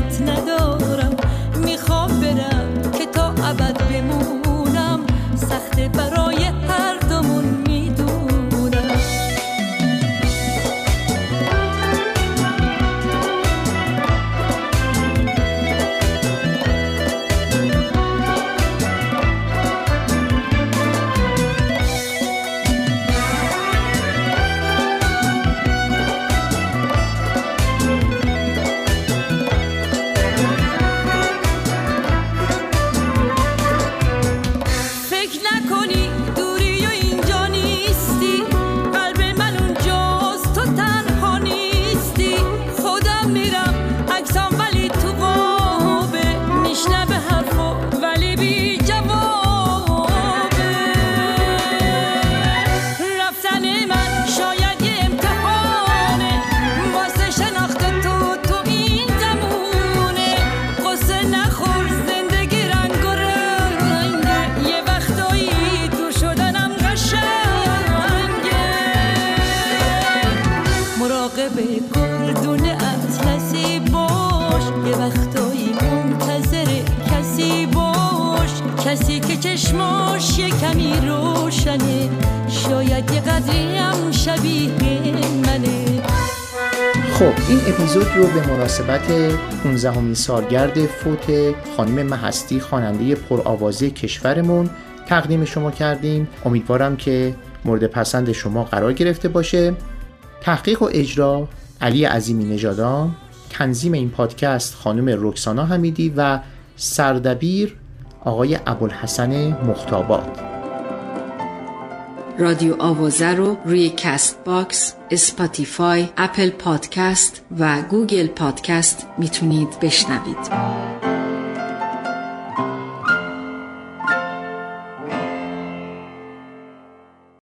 دوستت ندارم. می‌خوام برم که تا ابد بمونم. سخت برام اپیزود رو به مناسبت 15 همین سالگرد فوت خانم محستی خواننده پرآوازه کشورمون تقدیم شما کردیم. امیدوارم که مورد پسند شما قرار گرفته باشه. تحقیق و اجرا علی عظیمی نژادان تنظیم این پادکست خانم رکسانا حمیدی و سردبیر آقای ابوالحسن مختابات رادیو آوازه رو روی Castbox، Spotify، Apple Podcast و Google Podcast می‌تونید بشنوید.